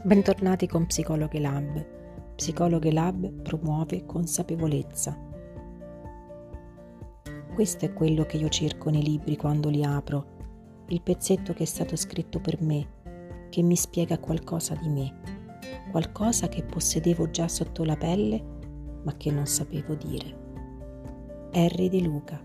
Bentornati con Psicologhe Lab. Psicologhe Lab promuove consapevolezza. Questo è quello che io cerco nei libri quando li apro, il pezzetto che è stato scritto per me, che mi spiega qualcosa di me, qualcosa che possedevo già sotto la pelle, ma che non sapevo dire. Harry De Luca